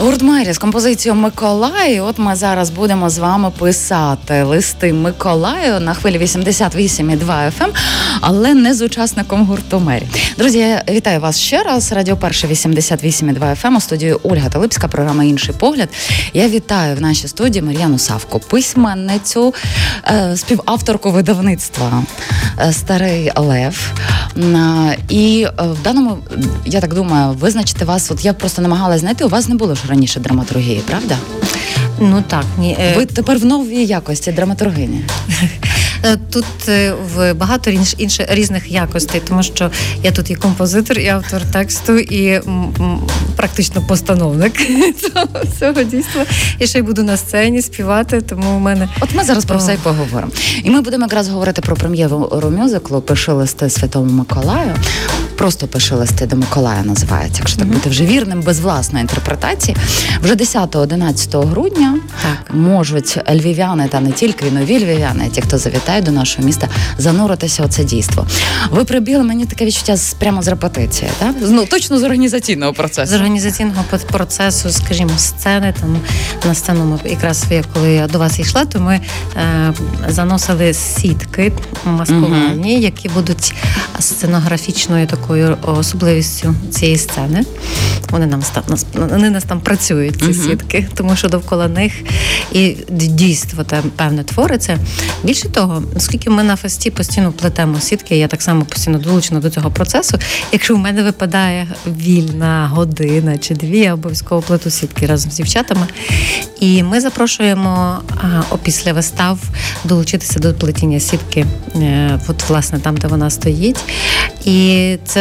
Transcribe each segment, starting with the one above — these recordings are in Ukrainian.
Гурт Мері з композицією Миколай. От ми зараз будемо з вами писати листи Миколаю на хвилі 88,2 FM, ем, але не з учасником гурту Мері. Друзі, я вітаю вас ще раз. Радіо Перше 88,2 FM, ем, у студії Ольга Талипська, програма Інший погляд. Я вітаю в нашій студії Мар'яну Савко, письменницю, е, співавторку видавництва е, Старий Лев. І е, в даному, я так думаю, визначити вас. От я просто намагалась знайти, у вас не було ж раніше драматургії, правда? Ну так, ні. Е, Ви тепер в новій якості драматургині. Е, тут е, в багато інших різних якостей, тому що я тут і композитор, і автор тексту, і практично постановник цього дійства. І ще й буду на сцені співати. Тому у мене от ми зараз про все й поговоримо. І ми будемо якраз говорити про прем'єру мюзиклу «Пиши листи Святому Миколаю. Просто пиши листи до Миколая називається, якщо так бути вже вірним, без власної інтерпретації. Вже 10-11 грудня так. можуть львів'яни та не тільки нові львів'яни, ті, хто завітає до нашого міста зануритися у це дійство. Ви прибігли мені таке відчуття з прямо з репетиції, так? Ну точно з організаційного процесу. З організаційного процесу, скажімо, сцени там на сцену ми якраз коли я до вас йшла, то ми е, заносили сітки маскувальні, які будуть сценографічною такою особливістю цієї сцени. Вони нам вони нас там працюють, ці угу. сітки, тому що довкола них і дійство там певне твориться. Більше того, оскільки ми на фесті постійно плетемо сітки, я так само постійно долучена до цього процесу. Якщо в мене випадає вільна година чи дві, я обов'язково плету сітки разом з дівчатами. І ми запрошуємо опісля вистав долучитися до плетіння сітки, е, от власне там, де вона стоїть. І це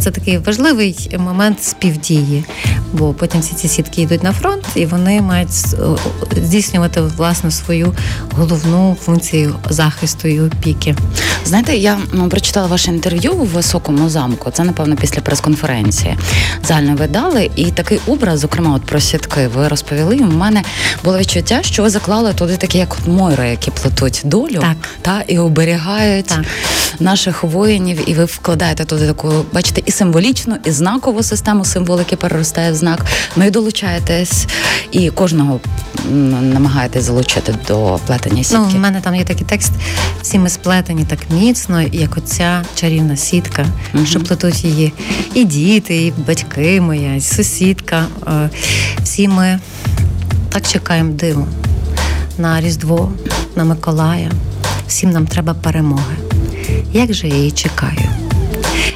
це такий важливий момент співдії, бо потім всі ці сітки йдуть на фронт, і вони мають здійснювати власне свою головну функцію захисту і опіки. Знаєте, я ну, прочитала ваше інтерв'ю у високому замку. Це напевно після прес-конференції загально ви дали. І такий образ, зокрема, от про сітки, ви розповіли. У мене було відчуття, що ви заклали туди такі, як от мойри, які плетуть долю так. та і оберігають так. наших воїнів, і ви вкладаєте туди таку, бачите, і символічну, і знакову систему символики переростає в знак. Ну і долучаєтесь, і кожного намагаєтесь залучити до плетення сітки. Ну, У мене там є такий текст. Всі ми сплетені так міцно, як оця чарівна сітка, угу. що плетуть її і діти, і батьки моя, і сусідка. Е, всі ми так чекаємо диву на Різдво, на Миколая. Всім нам треба перемоги. Як же я її чекаю?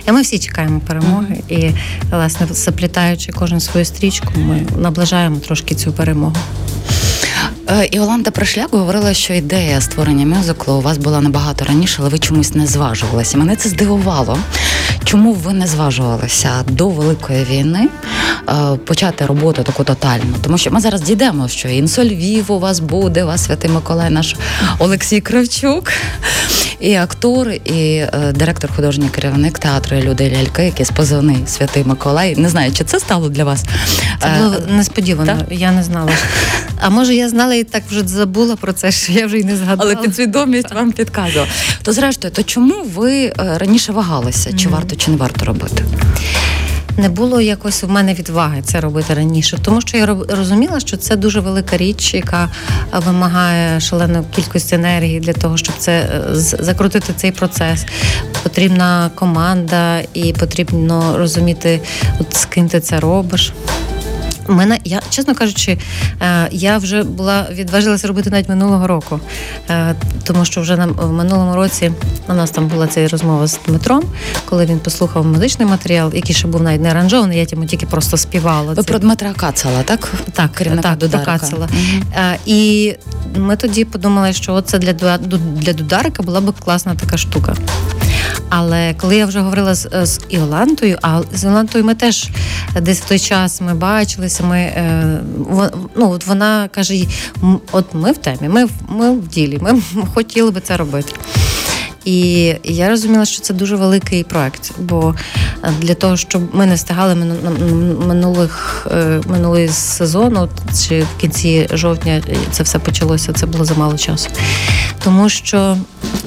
І ми всі чекаємо перемоги, і власне заплітаючи кожен свою стрічку, ми наближаємо трошки цю перемогу. Е, Іоланда Прошляк говорила, що ідея створення мюзиклу у вас була набагато раніше, але ви чомусь не зважувалися. Мене це здивувало. Чому ви не зважувалися до великої війни е, почати роботу таку тотальну? Тому що ми зараз дійдемо, що інсоль Львів у вас буде, у вас святий Миколай, наш Олексій Кравчук, і актор, і е, директор, художній керівник театру Люди Ляльки, який позивний Святий Миколай. Не знаю, чи це стало для вас Це було несподівано. Так? Я не знала. А може я знала і так вже забула про це, що я вже й не згадала. Але підсвідомість вам підказувала. То зрештою, то чому ви е, раніше вагалися? Чи варто, чи не варто робити? Не було якось у мене відваги це робити раніше, тому що я розуміла, що це дуже велика річ, яка вимагає шаленої кількості енергії для того, щоб це е, закрутити цей процес. Потрібна команда, і потрібно розуміти, от з ким ти це робиш. Мене я чесно кажучи, е, я вже була відважилася робити навіть минулого року, е, тому що вже в минулому році у нас там була ця розмова з Дмитром, коли він послухав музичний матеріал, який ще був навіть не аранжований, я йому тільки просто співала. Ви про Дмитра Кацала, так? Так, керівника так, про Кацала. Угу. І ми тоді подумали, що це для для Дударика була б класна така штука. Але коли я вже говорила з з Іолантою, а з Іолантою ми теж десь в той час ми бачилися. Ми е, ну, от вона каже: от ми в темі, ми ми в ділі, ми хотіли би це робити. І я розуміла, що це дуже великий проект, бо для того, щоб ми не встигали минулих е, минулий сезону, чи в кінці жовтня це все почалося, це було замало часу. Тому що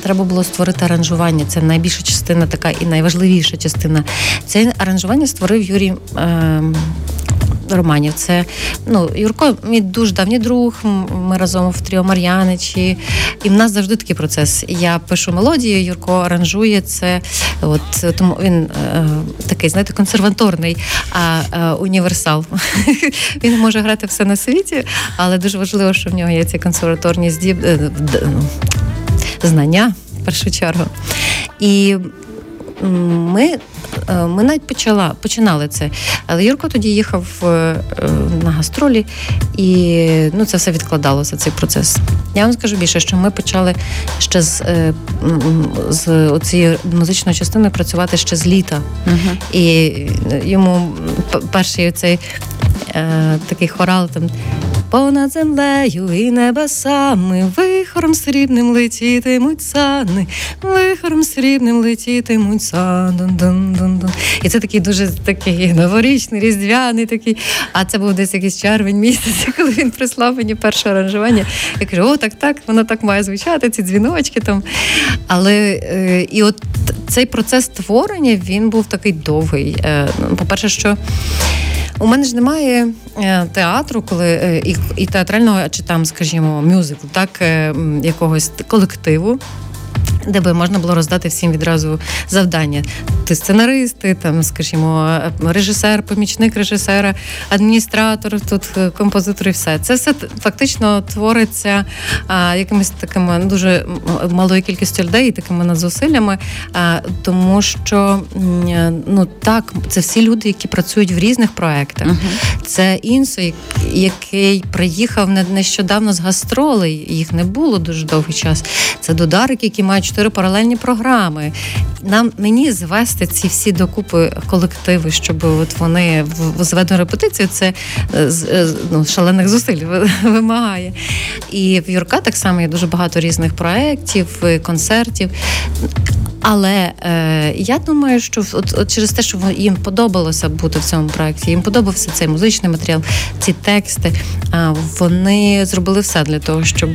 треба було створити аранжування. Це найбільша частина, така і найважливіша частина. Це аранжування створив Юрій. Е, романів. Це ну, Юрко, мій дуже давній друг. Ми разом в Тріо Мар'яничі, і в нас завжди такий процес. Я пишу мелодію, Юрко аранжує це. От тому він е, такий, знаєте, консерваторний а, е, універсал. Він може грати все на світі, але дуже важливо, що в нього є ці консерваторні здіб... Е, знання в першу чергу. І ми е, ми навіть почала, починали це. Але Юрко тоді їхав е, на гастролі, і ну, це все відкладалося, цей процес. Я вам скажу більше, що ми почали ще з е, з цією музичною частиною працювати ще з літа. Угу. І йому перший цей такий хорал там понад землею і небесами, вихором срібним летітимуть сани, вихором срібним летітимуть сани. І це такий дуже такий новорічний, різдвяний такий. А це був десь якийсь червень місяць, коли він прислав мені перше аранжування. Я кажу, о, так, так, воно так має звучати, ці дзвіночки там. Але е, і от цей процес створення він був такий довгий. Е, ну, по-перше, що. У мене ж немає е, театру, коли е, і і театрального чи там, скажімо, мюзиклу, так е, якогось колективу де би можна було роздати всім відразу завдання. Ти сценаристи, там, скажімо, режисер, помічник режисера, адміністратор, тут е, композитор і все. Це все фактично твориться а, якимись такими ну, дуже малою кількістю людей, і такими надзусиллями, а, тому що ну так, це всі люди, які працюють в різних проектах. Uh-huh. Це інсо, який приїхав нещодавно з гастролей, їх не було дуже довгий час. Це Додарик, які мають чотири паралельні програми. Нам мені звести ці всі докупи колективи, щоб от вони в зведену репетицію, це е, е, ну, шалених зусиль вимагає. І в Юрка так само є дуже багато різних проєктів, концертів. Але е, я думаю, що от, от через те, що їм подобалося бути в цьому проєкті, їм подобався цей музичний матеріал, ці тексти. А вони зробили все для того, щоб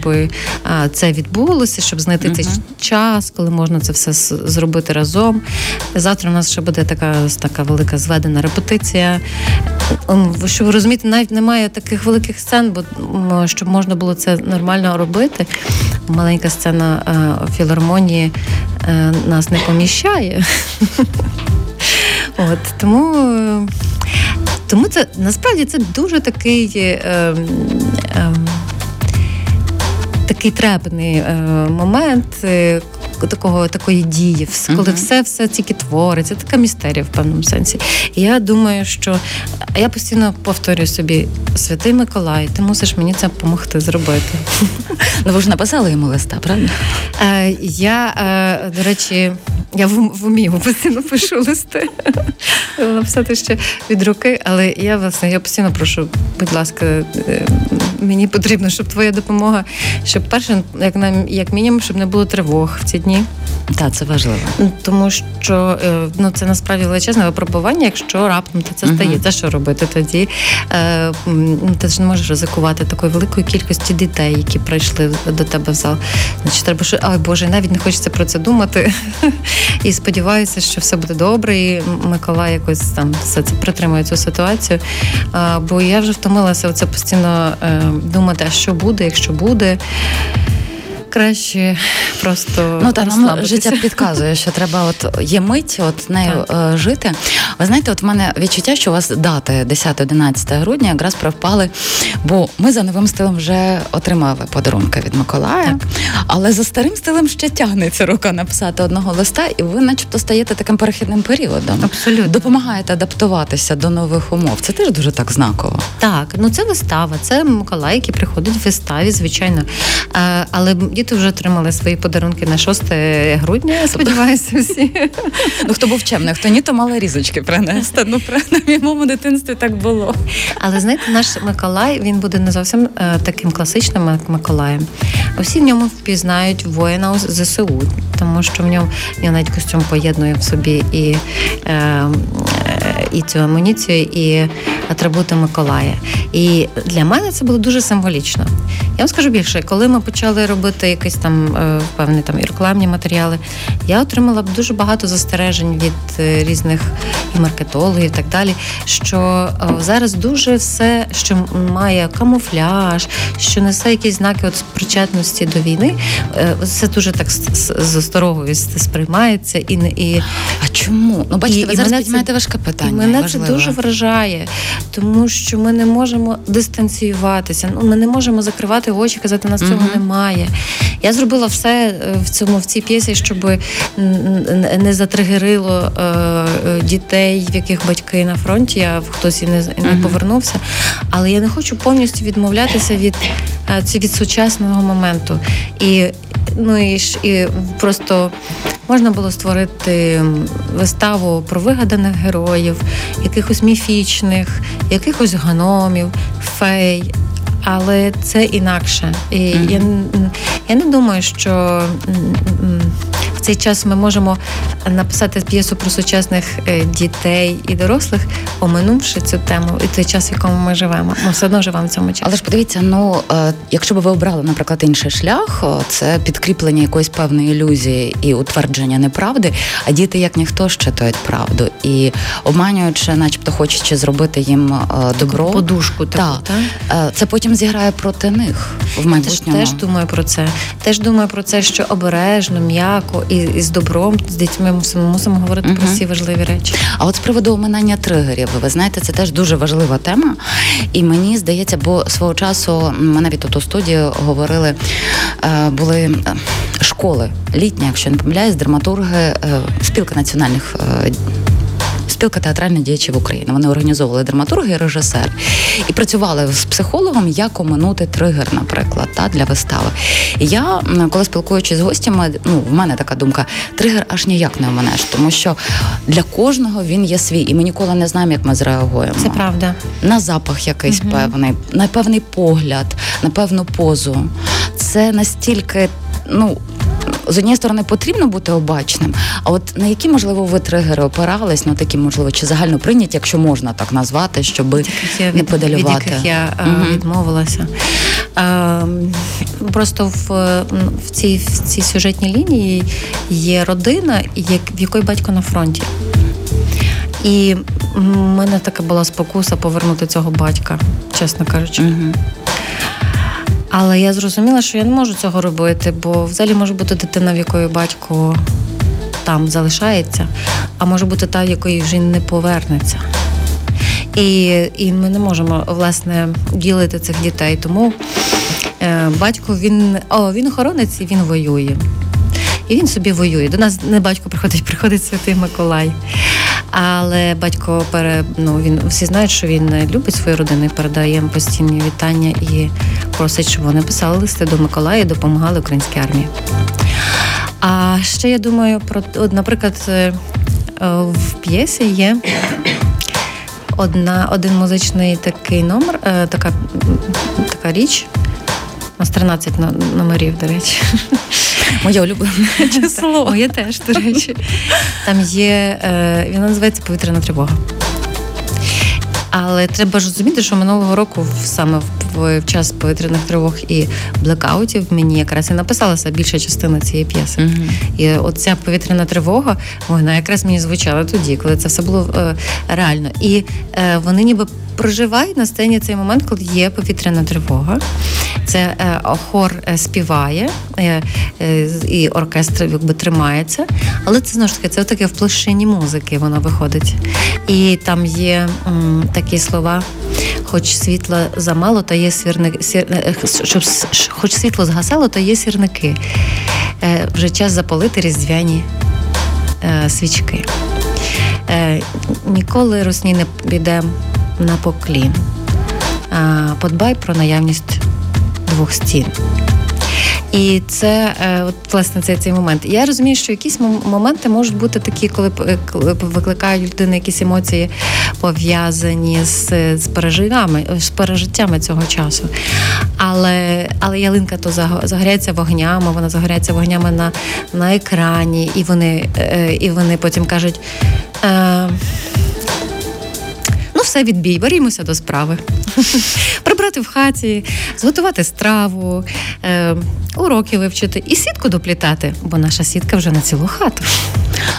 а, це відбулося, щоб знайти uh-huh. цей час, коли можна це все зробити разом. Завтра у нас ще буде така така велика зведена репетиція. Ем, щоб ви розумієте, навіть немає таких великих сцен, бо щоб можна було це нормально робити. Маленька сцена а, філармонії Е, нас не поміщає. От Тому тому це насправді це дуже такий е, е, такий трепний е, момент, е, такого такої дії, коли uh-huh. все все тільки твориться, така містерія в певному сенсі. І я думаю, що я постійно повторюю собі: Святий Миколай, ти мусиш мені це допомогти зробити. Ну ви ж написали йому листа, правда? Е, Я, е, до речі. Я в, в умі постійно пишу листи. Написати ще від руки, але я власне я постійно прошу, будь ласка, е, мені потрібно, щоб твоя допомога, щоб перше, як нам як мінімум, щоб не було тривог в ці дні. Так, це важливо. Тому що е, ну це насправді величезне випробування, якщо раптом ти це uh-huh. стає, це що робити тоді? Е, ну, ти ж не можеш ризикувати такої великої кількості дітей, які прийшли до тебе в зал. Значить, треба що ай Боже, навіть не хочеться про це думати. І сподіваюся, що все буде добре. І Миколай якось там все це притримує цю ситуацію. Бо я вже втомилася оце постійно е, думати, а що буде, якщо буде краще просто ну та нам життя підказує, що треба, от є мить, от нею так. Е, жити. Ви знаєте, от в мене відчуття, що у вас дати 10-11 грудня якраз провпали, бо ми за новим стилем вже отримали подарунки від Миколая, так. але за старим стилем ще тягнеться рука написати одного листа, і ви, начебто, стаєте таким перехідним періодом. Абсолютно допомагаєте адаптуватися до нових умов. Це теж дуже так знаково. Так, ну це вистава, це Миколай, який приходить в виставі, звичайно. Е, але діти вже отримали свої подарунки на 6 грудня. Я сподіваюся, всі. Ну хто був чемний, хто ні, то мали різочки принести. Ну на моєму дитинстві так було. Але знаєте, наш Миколай він буде не зовсім е, таким класичним як Миколаєм. Всі в ньому впізнають воїна ЗСУ, тому що в ньому в нього навіть костюм поєднує в собі і. Е, і цю амуніцію, і атрибути Миколая. І для мене це було дуже символічно. Я вам скажу більше, коли ми почали робити якісь там певні там і рекламні матеріали, я отримала дуже багато застережень від різних і маркетологів, і так далі. Що зараз дуже все, що має камуфляж, що несе якісь знаки от причетності до війни, це дуже так з осторогою сприймається і не і а чому? Ну бачите, і, ви зараз піднімаєте важке питання. Мене важливо. це дуже вражає, тому що ми не можемо дистанціюватися. Ну ми не можемо закривати очі, казати, нас цього uh немає. Я зробила все е, в цьому в цій п'єсі, щоб не затригерило е, дітей, в яких батьки на фронті, а хтось і не не повернувся. Але я не хочу повністю відмовлятися від е, від сучасного моменту. І ну і і просто можна було створити виставу про вигаданих героїв, якихось міфічних, якихось гномів, фей. Але це інакше. І mm-hmm. я я не думаю, що цей час ми можемо написати п'єсу про сучасних е, дітей і дорослих, оминувши цю тему і той час, в якому ми живемо. Ми все одно живемо в цьому часі. Але ж подивіться, ну е, якщо б ви обрали, наприклад, інший шлях, це підкріплення якоїсь певної ілюзії і утвердження неправди. А діти, як ніхто, щитують правду і обманюючи, начебто, хочучи зробити їм е, добро подушку, таку, та, та? це потім зіграє проти них в майбутньому. Теж, теж думаю про це. Теж думаю про це, що обережно, м'яко і, і з добром з дітьми мусимо мусимо говорити uh-huh. про всі важливі речі. А от з приводу оминання тригерів, ви знаєте, це теж дуже важлива тема. І мені здається, бо свого часу ми навіть тут у студії говорили, е, були е, школи літні, якщо не помиляюсь, драматурги е, спілка національних спілка театральних діячів України. Вони організовували драматурги і режисер і працювали з психологом, як оминути тригер, наприклад, та для вистави. І я коли спілкуючись з гостями, ну в мене така думка: тригер аж ніяк не оминеш, тому що для кожного він є свій, і ми ніколи не знаємо, як ми зреагуємо. Це правда на запах якийсь угу. певний, на певний погляд, на певну позу. Це настільки. Ну з однієї сторони потрібно бути обачним. А от на які можливо ви тригери опирались, ну такі можливо чи загально прийняті, якщо можна так назвати, щоб я не подалювати? Від яких я угу. відмовилася. А, Просто в в, цій в цій сюжетній лінії є родина, як, в якої батько на фронті. І в мене така була спокуса повернути цього батька, чесно кажучи. Угу. Але я зрозуміла, що я не можу цього робити, бо взагалі може бути дитина, в якої батько там залишається, а може бути та, в якої вже не повернеться. І і ми не можемо власне ділити цих дітей. Тому е, батько він о, він охоронець і він воює. І він собі воює. До нас не батько приходить, приходить Святий Миколай. Але батько пере, ну, він всі знають, що він любить свою родину і передає їм постійні вітання і просить, щоб вони писали листи до Миколая і допомагали українській армії. А ще я думаю про от, наприклад, е, в п'єсі є одна, один музичний такий номер, е, така, така річ. У нас 13 номерів, до речі. Моє улюблене число. Моє теж, до речі. Там є, е, він називається повітряна тривога. Але треба ж розуміти, що минулого року саме в час повітряних тривог і блекаутів мені якраз і написалася більша частина цієї п'єси. Uh-huh. І оця повітряна тривога, вона якраз мені звучала тоді, коли це все було е, реально. І е, вони ніби проживають на сцені цей момент, коли є повітряна тривога. Це е, хор е, співає е, і оркестр якби тримається, але це знову ж таки це таке в площині музики воно виходить. І там є м, такі слова. Хоч світла замало, то є сірники, сір... щоб хоч світло згасало, то є сірники. Вже час запалити різдвяні свічки. Ніколи русні не піде на поклін. Подбай про наявність двох стін. І це е, от власне цей цей момент. Я розумію, що якісь моменти можуть бути такі, коли коли викликають людини якісь емоції пов'язані з з пережиттями, з пережиттями цього часу. Але але ялинка то загоряється вогнями, вона загоряється вогнями на на екрані, і вони е, і вони потім кажуть. Е, все відбій, берімося до справи. Прибрати в хаті, зготувати страву, е, уроки вивчити і сітку доплітати, бо наша сітка вже на цілу хату.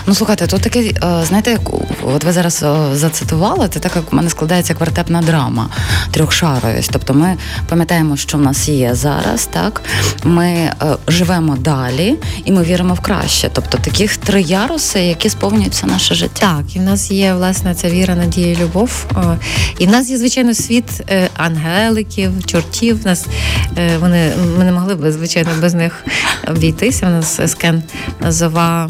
Ну слухайте, тут таке, е, знаєте, як от ви зараз е, зацитували, це так як у мене складається квартетна драма трьохшаровість. Тобто ми пам'ятаємо, що в нас є зараз, так ми е, живемо далі і ми віримо в краще. Тобто таких три яруси, які сповнюються наше життя. Так, і в нас є власне ця віра, надія, любов. І в нас є звичайно світ ангеликів, чортів. В нас вони ми не могли б звичайно без них обійтися. У нас скен зова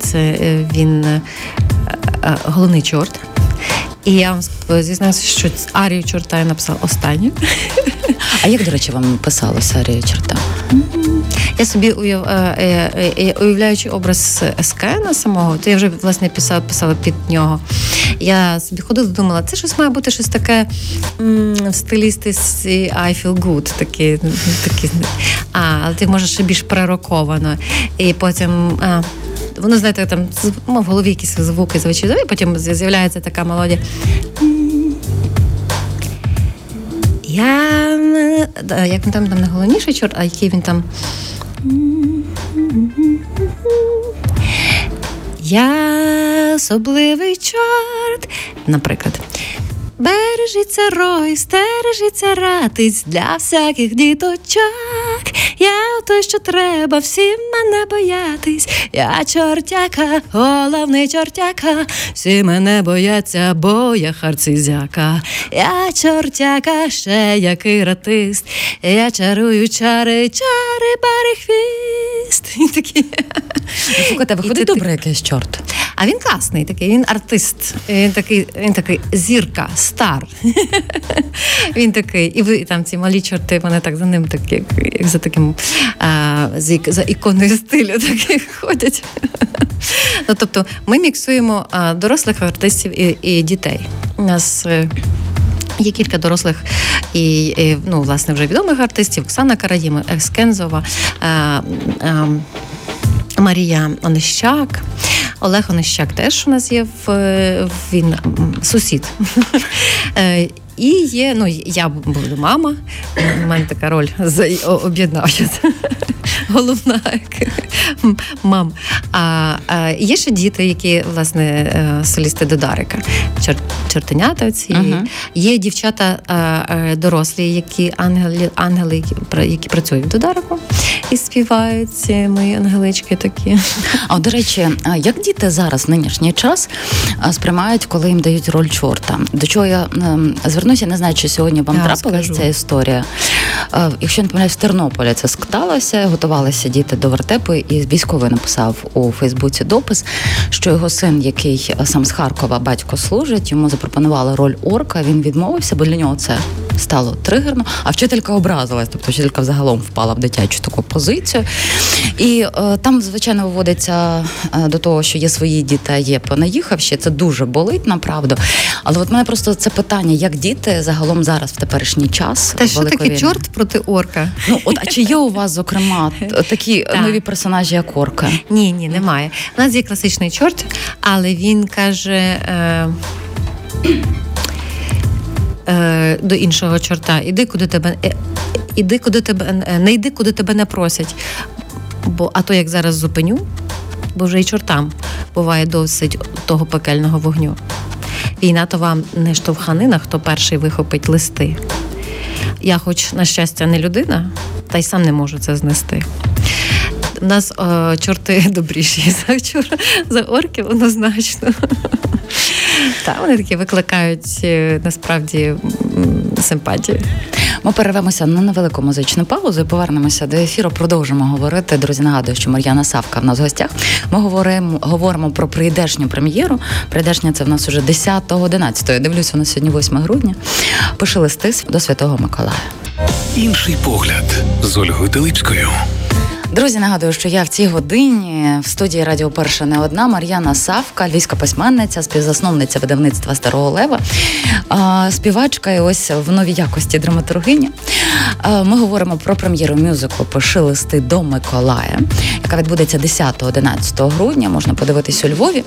це е, він е, е, головний чорт. І я вам зізнаюся, що Арію чорта я написала останню. А як, до речі, вам писалося Арію чорта? Я собі уяв, уявляючи образ Ескена самого, то я вже власне писала, писала під нього. Я собі ходила, думала, це щось має бути щось таке в стилістиці I feel good. Такі, такі. А, але ти можеш ще більш прероковано. І потім. А, Воно, знаєте, там ну, в голові якісь звуки звичайно, і потім з'являється така мелодія. Я як він там там не головніший чорт, а який він там. Я особливий чорт, наприклад. Бережіться рой, стережіться ратиць для всяких діточок. Я той, що треба, всім мене боятись. Я чортяка, головний чортяка, всі мене бояться, бо я харцизяка. Я чортяка, ще який ратист. Я чарую чари, чари, бари хвіст. І такі. Ну, слухайте, виходить добре якийсь чорт. А він класний, такий, він артист, він такий, він такий зірка, стар. Він такий, і ви там ці малі чорти, вони так за ним, так як, як за таким а, за іконою стилю, так ходять. Ну, Тобто ми міксуємо дорослих артистів і, і дітей. У нас. Е, є кілька дорослих і, і ну, власне вже відомих артистів: Оксана Караїм, Екскензова, е, е, Марія Онищак. Олег Онищак теж у нас є в він сусід. Е, і є, ну я буду мама, у мене така роль об'єднався. Головна мам. А, а є ще діти, які власне е, солісти Додарика, Чор, чортенята ці. Uh-huh. Є дівчата а, дорослі, які ангели, ангели, які працюють в Додарику і співають мої ангелички такі. А до речі, як діти зараз нинішній час сприймають, коли їм дають роль чорта? До чого я ем, звернуся, не знаю, чи сьогодні вам я трапилась ця історія. Якщо не помиляюсь, в Тернополі це склалося, готувалися діти до вертепу, і військовий написав у Фейсбуці допис, що його син, який сам з Харкова батько служить, йому запропонували роль орка. Він відмовився, бо для нього це стало тригерно. А вчителька образилась, тобто вчителька взагалом впала в дитячу таку позицію. І е, там, звичайно, виводиться е, до того, що є свої діти, а є понаїхавші. Це дуже болить, направду. Але от мене просто це питання, як діти загалом зараз в теперішній час. Та що таке чорт проти орка? Ну от а чи є у вас, зокрема, такі нові персонажі, як орка? Ні, ні, немає. У нас є класичний чорт, але він каже. Е... Е, до іншого чорта. Іди, куди тебе е, іди, куди тебе е, не йди, куди тебе не просять. Бо а то як зараз зупиню, бо вже і чортам буває досить того пекельного вогню. Війна то вам не штовханина, хто перший вихопить листи. Я, хоч, на щастя, не людина, та й сам не можу це знести. У нас о, чорти добріші за за орків однозначно. Так, вони такі викликають е, насправді симпатію. Ми перервемося на невелику музичну паузу і повернемося до ефіру. Продовжимо говорити. Друзі, нагадую, що Мар'яна Савка в нас в гостях. Ми говоримо говоримо про прийдешню прем'єру. Прийдешня це в нас уже 10-11. Дивлюся, у нас сьогодні 8 грудня. Пиши листи до Святого Миколая. Інший погляд з Ольгою Теличкою. Друзі, нагадую, що я в цій годині в студії Радіо Перша не одна Мар'яна Савка, львівська письменниця, співзасновниця видавництва Старого Лева, співачка і ось в новій якості драматургиня. Ми говоримо про прем'єру мюзиклу Пиши листи до Миколая, яка відбудеться 10-11 грудня. Можна подивитись у Львові.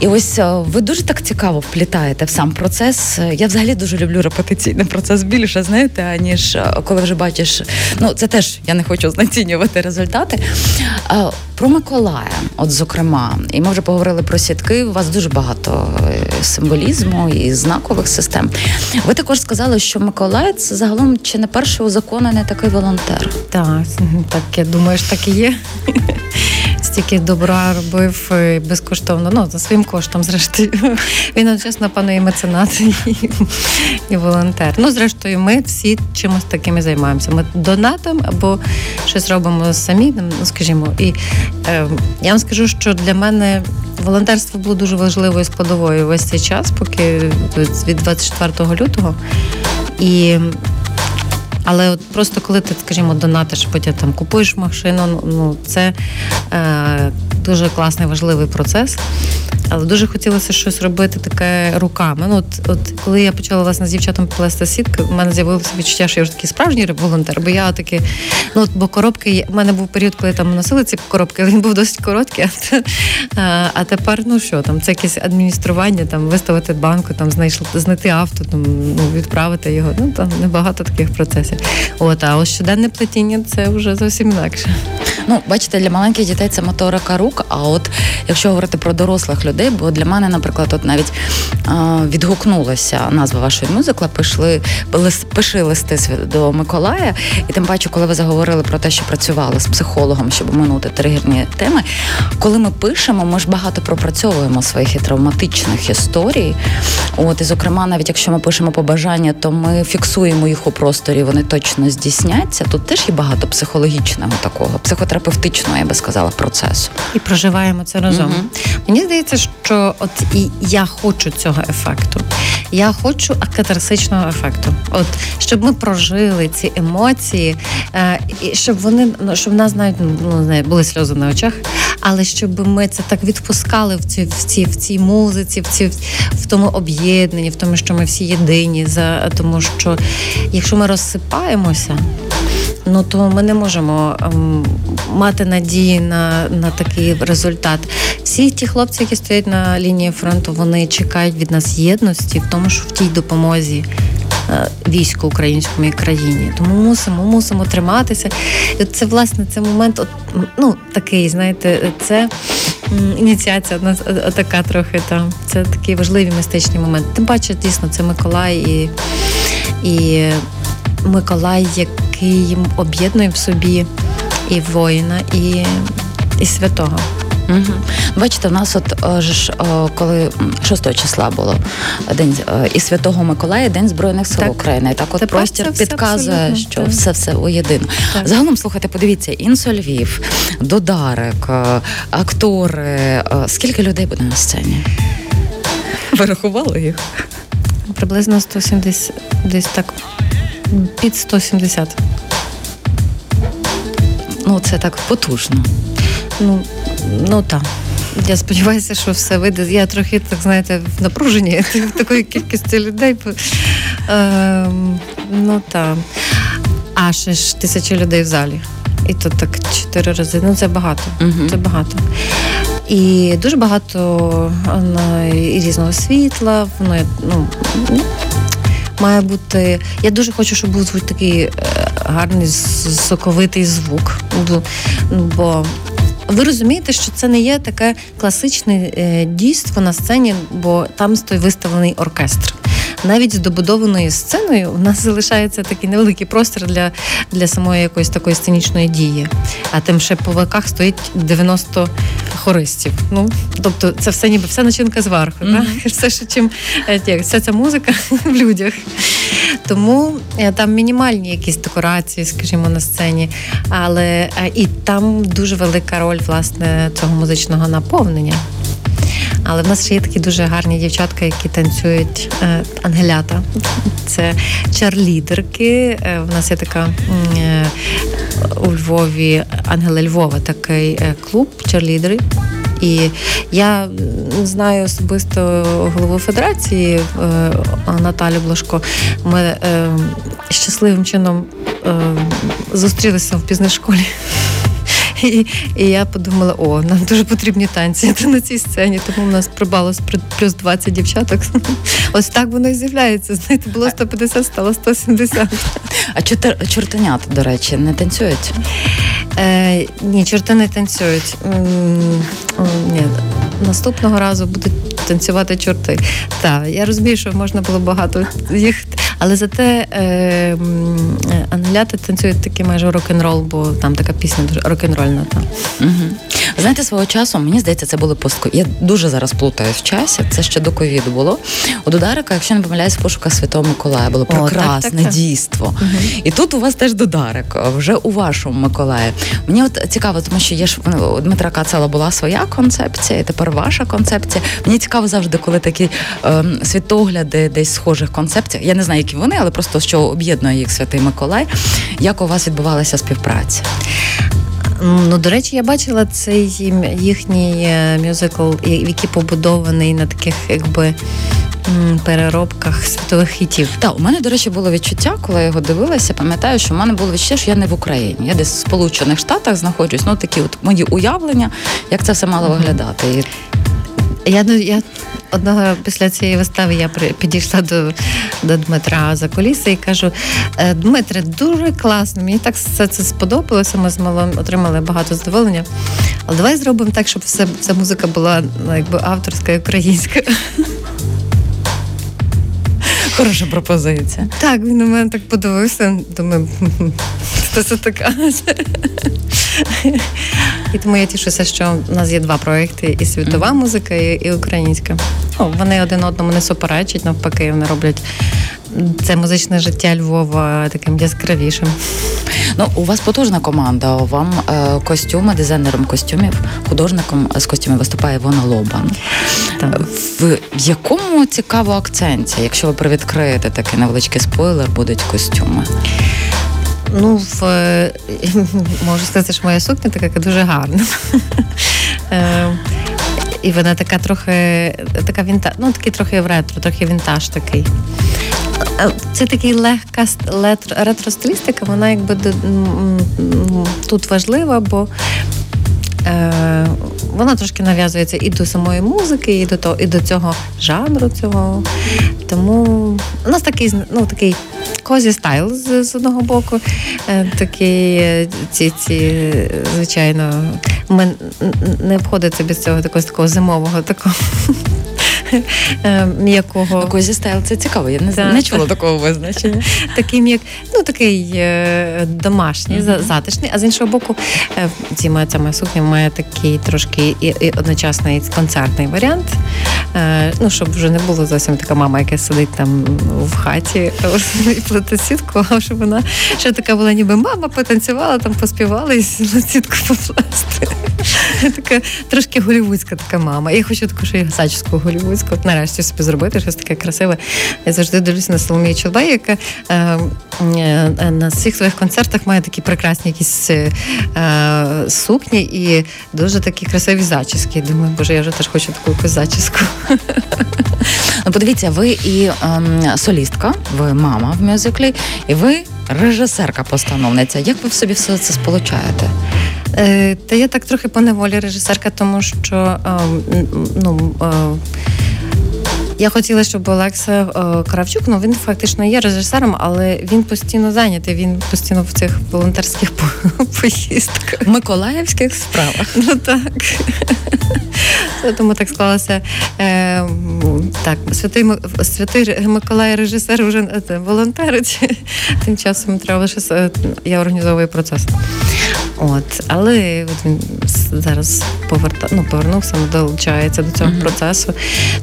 І ось ви дуже так цікаво вплітаєте в сам процес. Я взагалі дуже люблю репетиційний процес більше, знаєте, аніж коли вже бачиш. Ну це теж я не хочу знецінювати результати. Про Миколая, от зокрема, і ми вже поговорили про сітки. У вас дуже багато е, символізму і знакових систем. Ви також сказали, що Миколай це загалом чи не перший узаконений такий волонтер? Так, так я думаю, що так і є стільки добра робив е, безкоштовно, ну за своїм коштом, зрештою. Він одночасно, пане, і меценат, і, і волонтер. Ну, зрештою, ми всі чимось такими займаємося. Ми донатимо або щось робимо самі, ну скажімо. І е, я вам скажу, що для мене. Волонтерство було дуже важливою складовою весь цей час, поки від 24 лютого. І але от просто коли ти, скажімо, донатиш, потім там купуєш машину, ну, ну це е, дуже класний, важливий процес. Але дуже хотілося щось робити таке руками. Ну, От от коли я почала власне з дівчатом плести сітки, в мене з'явилося відчуття, що я вже такий справжній волонтер, бо я таки, ну от бо коробки, в мене був період, коли там носили ці коробки, він був досить короткий. А а тепер, ну що, там це якесь адміністрування, там виставити банку, там знайшли знайти авто, там ну, відправити його. Ну там небагато таких процесів. От, а ось щоденне плетіння це вже зовсім інакше. Ну, бачите, для маленьких дітей це моторика рук. А от якщо говорити про дорослих людей, бо для мене, наприклад, от навіть відгукнулася назва вашої мюзикла, пишли пиши листи до Миколая, і тим паче, коли ви заговорили про те, що працювали з психологом, щоб минути тригерні теми. Коли ми пишемо, ми ж багато пропрацьовуємо своїх і травматичних історій. От і зокрема, навіть якщо ми пишемо побажання, то ми фіксуємо їх у просторі, вони точно здійсняться. Тут теж є багато психологічного такого, психотерапевтичного, я би сказала, процесу. І проживаємо це разом. Угу. Мені здається, що от і я хочу цього ефекту. Я хочу катарсичного ефекту. От щоб ми прожили ці емоції, е, і щоб вони ну, щоб в нас навіть ну не були сльози на очах, але щоб ми це так відпускали в ці в ці в цій музиці, в ці в тому об'єднанні, в тому, що ми всі єдині, за тому що якщо ми розсипаємося ну то ми не можемо ем, мати надії на на такий результат. Всі ті хлопці, які стоять на лінії фронту, вони чекають від нас єдності в тому, що в тій допомозі. Е, війську українському країні, тому мусимо, мусимо триматися. І Це власне це момент, от, ну такий, знаєте, це ініціація одна така трохи там. Це такий важливий містичний момент. Тим паче, дійсно, це Миколай і і Миколай, який об'єднує в собі і воїна, і, і святого. Угу. Бачите, в нас от е, ж е, коли 6 числа було день е, і Святого Миколая, День Збройних сил так. України. Так, от Тепер простір все підказує, все що все все воєдино. Загалом слухайте, подивіться, інсо Львів, Додарик, актори. Скільки людей буде на сцені? Ви рахували їх? Приблизно 170, десь так під 170. Ну, це так потужно. Ну, ну так. Я сподіваюся, що все вийде. Я трохи, так знаєте, в напруженні такої кількості людей. Е, ну так. А ще ж тисячі людей в залі. І то так чотири рази. Ну це багато. uh Це багато. І дуже багато ну, і різного світла. Ну, ну, має бути. Я дуже хочу, щоб був такий е, гарний соковитий звук. Бо ви розумієте, що це не є таке класичне е, дійство на сцені, бо там стоїть виставлений оркестр навіть з добудованою сценою у нас залишається такий невеликий простір для для самої якоїсь такої сценічної дії. А тим ще по веках стоїть 90 хористів. Ну тобто, це все ніби вся начинка зверху. Mm-hmm. Так? Все, що чим е, як, вся ця музика в людях. Тому е, там мінімальні якісь декорації, скажімо, на сцені, але е, і там дуже велика роль власне цього музичного наповнення. Але в нас ще є такі дуже гарні дівчатка, які танцюють е, ангелята. Це чарлідерки. Е, в нас є така е, у Львові Ангела Львова, такий е, клуб чарлідери. І я знаю особисто голову федерації Наталю Блашко. Ми щасливим чином зустрілися в бізнес-школі. І і я подумала: о, нам дуже потрібні танці на цій сцені, тому в нас прибалось плюс 20 дівчаток. Ось так воно і з'являється. Знаєте, було 150, стало 170. А чортенята, до речі, не танцюють? Е, Ні, чорти не танцюють. Ні, Наступного разу будуть танцювати чорти. Так, я розумію, що можна було багато їх, але зате е, ангеляти танцюють такий майже рок-н-рол, бо там така пісня дуже рок-н-рольна. Там. Угу. Знаєте, свого часу, мені здається, це були постко. Я дуже зараз плутаю в часі. Це ще до ковіду було. У Додарика, якщо не помиляюсь, пошука Святого Миколая було прекрасне О, так, так, так. дійство. Угу. І тут у вас теж Додарик, вже у вашому Миколаї. Мені от цікаво, тому що є ж у Дмитра Кацела була своя концепція, і тепер ваша концепція. Мені цікаво завжди, коли такі ем, світогляди десь схожих концепцій. Я не знаю, які вони, але просто що об'єднує їх Святий Миколай. Як у вас відбувалася співпраця? Ну, до речі, я бачила цей їхній е, мюзикл, який побудований на таких, якби. Переробках світових хітів. Так, у мене, до речі, було відчуття, коли я його дивилася. Пам'ятаю, що в мене було відчуття, що я не в Україні. Я десь в Сполучених Штатах знаходжусь. Ну такі от мої уявлення, як це все мало виглядати. Я я одного після цієї вистави я підійшла до до Дмитра за коліси і кажу: «Е, Дмитре, дуже класно, мені так все це сподобалося. Ми з малим отримали багато задоволення. Але давай зробимо так, щоб все, вся музика була ну, якби авторська і українська. Хороша пропозиція. Так, він на мене так подивився. Думаю, хто це така? І тому я тішуся, що у нас є два проекти: і світова музика, і, і українська. Ну, Вони один одному не суперечать, навпаки, вони роблять це музичне життя Львова таким яскравішим. Ну, у вас потужна команда. Вам е, костюми, дизайнером костюмів, художником з костюмів виступає Вона Лобан. Так. В якому цікаво акценті, якщо ви привідкриєте такий невеличкий спойлер, будуть костюми? Ну, в, можу сказати, що моя сукня така дуже гарна. Е, і вона така трохи така вінта, ну такий трохи в ретро, трохи вінтаж такий. Е, це такий легка ретро-стилістика, вона якби тут важлива, бо е, вона трошки нав'язується і до самої музики, і до того, і до цього жанру цього. Тому у нас такий ну, такий козі стайл з, з одного боку. Е, такий е, ці, ці, звичайно, ми не обходиться без цього такого, такого зимового такого. Е, м'якого. Козі стайл це цікаво, я не так. не чула такого визначення. Такий м'як, ну такий е, домашній, затишний, а з іншого боку, е, ці моя сукня має такий трошки і, і одночасний концертний варіант. Ну, щоб вже не було зовсім така мама, яка сидить там в хаті і плете сітку, а щоб вона ще така була, ніби мама потанцювала, там поспівала і сітку попласти. Така трошки голівудська така мама. Я хочу таку, я зачіску голівудську нарешті собі зробити щось таке красиве. Я завжди дивлюся на Соломію Чолбай, яка е, е, на всіх своїх концертах має такі прекрасні якісь е, сукні і дуже такі красиві зачіски. Думаю, боже, я вже теж хочу таку якусь зачіску. Ну, подивіться, ви і ем, солістка, ви мама в мюзиклі, і ви режисерка-постановниця. Як ви в собі все це сполучаєте? Е, Та я так трохи по неволі режисерка, тому що е, ну. Е, я хотіла, щоб Олекса е, Кравчук, ну він фактично є режисером, але він постійно зайнятий. Він постійно в цих волонтерських поїздках. Миколаївських справах. Ну так. Тому так склалося. Е, Так, святий святий Миколай режисер вже волонтерить. Тим часом треба лише е, я організовую процес. От, Але от він зараз поверта, ну, повернувся, долучається до цього mm-hmm. процесу.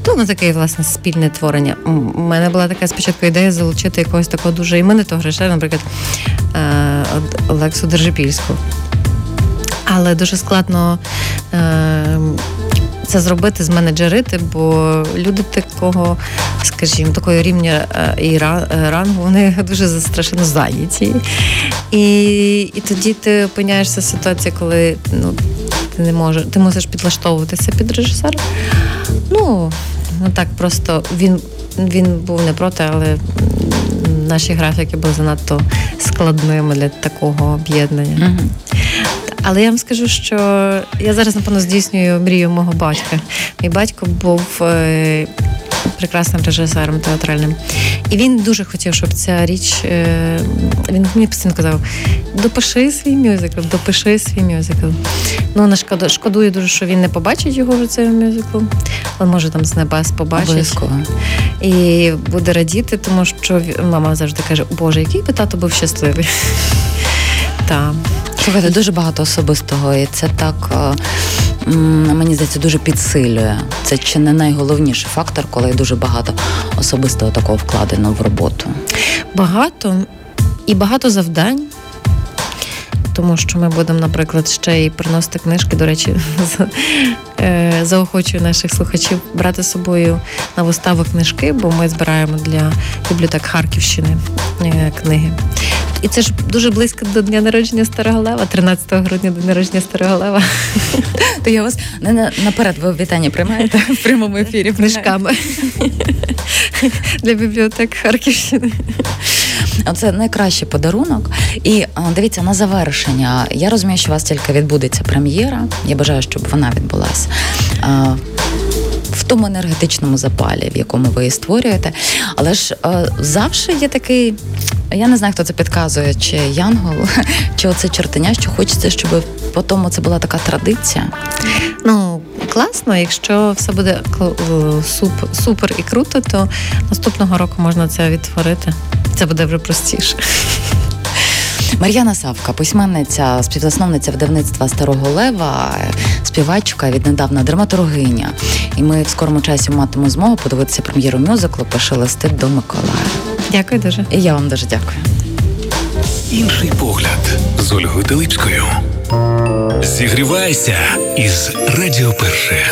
Тому таке, власне, спільне творення. У мене була така спочатку ідея залучити якогось такого дуже іменитого грошей, наприклад, е, Олексу Держипільську. Але дуже складно. Е, це зробити, зменеджерити, бо люди такого, скажімо, такого рівня е, і рангу, вони дуже страшенно зайняті. І і тоді ти опиняєшся в ситуації, коли ну, ти не можеш, ти мусиш підлаштовуватися під режисера. Ну, ну так просто він він був не проти, але наші графіки були занадто складними для такого об'єднання. Mm-hmm. Але я вам скажу, що я зараз, напевно, здійснюю мрію мого батька. Мій батько був е, прекрасним режисером театральним. І він дуже хотів, щоб ця річ. Е, він мені постійно казав: допиши свій мюзикл, допиши свій мюзикл. Ну, вона шкода, шкодує дуже, що він не побачить його в цьому мюзиклу. Він може там з небес побачить. Обов'язково. І буде радіти, тому що мама завжди каже: Боже, який би тато був щасливий. Так. Слухайте, дуже багато особистого, і це так е, мені здається дуже підсилює. Це чи не найголовніший фактор, коли дуже багато особистого такого вкладено в роботу. Багато і багато завдань. Тому що ми будемо, наприклад, ще й приносити книжки. До речі, е, заохочую наших слухачів брати з собою на виставу книжки, бо ми збираємо для бібліотек Харківщини е, книги. І це ж дуже близько до дня народження Старого Лева, 13 грудня до народження Старого Лева. То я вас не наперед ви вітання приймаєте в прямому ефірі книжками для бібліотек Харківщини. Це найкращий подарунок. І дивіться на завершення. Я розумію, що у вас тільки відбудеться прем'єра. Я бажаю, щоб вона відбулася в тому енергетичному запалі, в якому ви створюєте. Але ж е, завжди є такий, я не знаю, хто це підказує, чи Янгол, чи оце чертеня, що хочеться, щоб по тому це була така традиція. Ну, класно, якщо все буде супер, супер і круто, то наступного року можна це відтворити. Це буде вже простіше. Мар'яна Савка, письменниця, співзасновниця видавництва Старого Лева, співачка віднедавна драматургиня. І ми в скорому часі матимемо змогу подивитися прем'єру мюзиклу «Пиши листи до Миколая. Дякую дуже. І я вам дуже дякую. Інший погляд з Ольгою Телипською. Зігрівайся із Радіо Перше.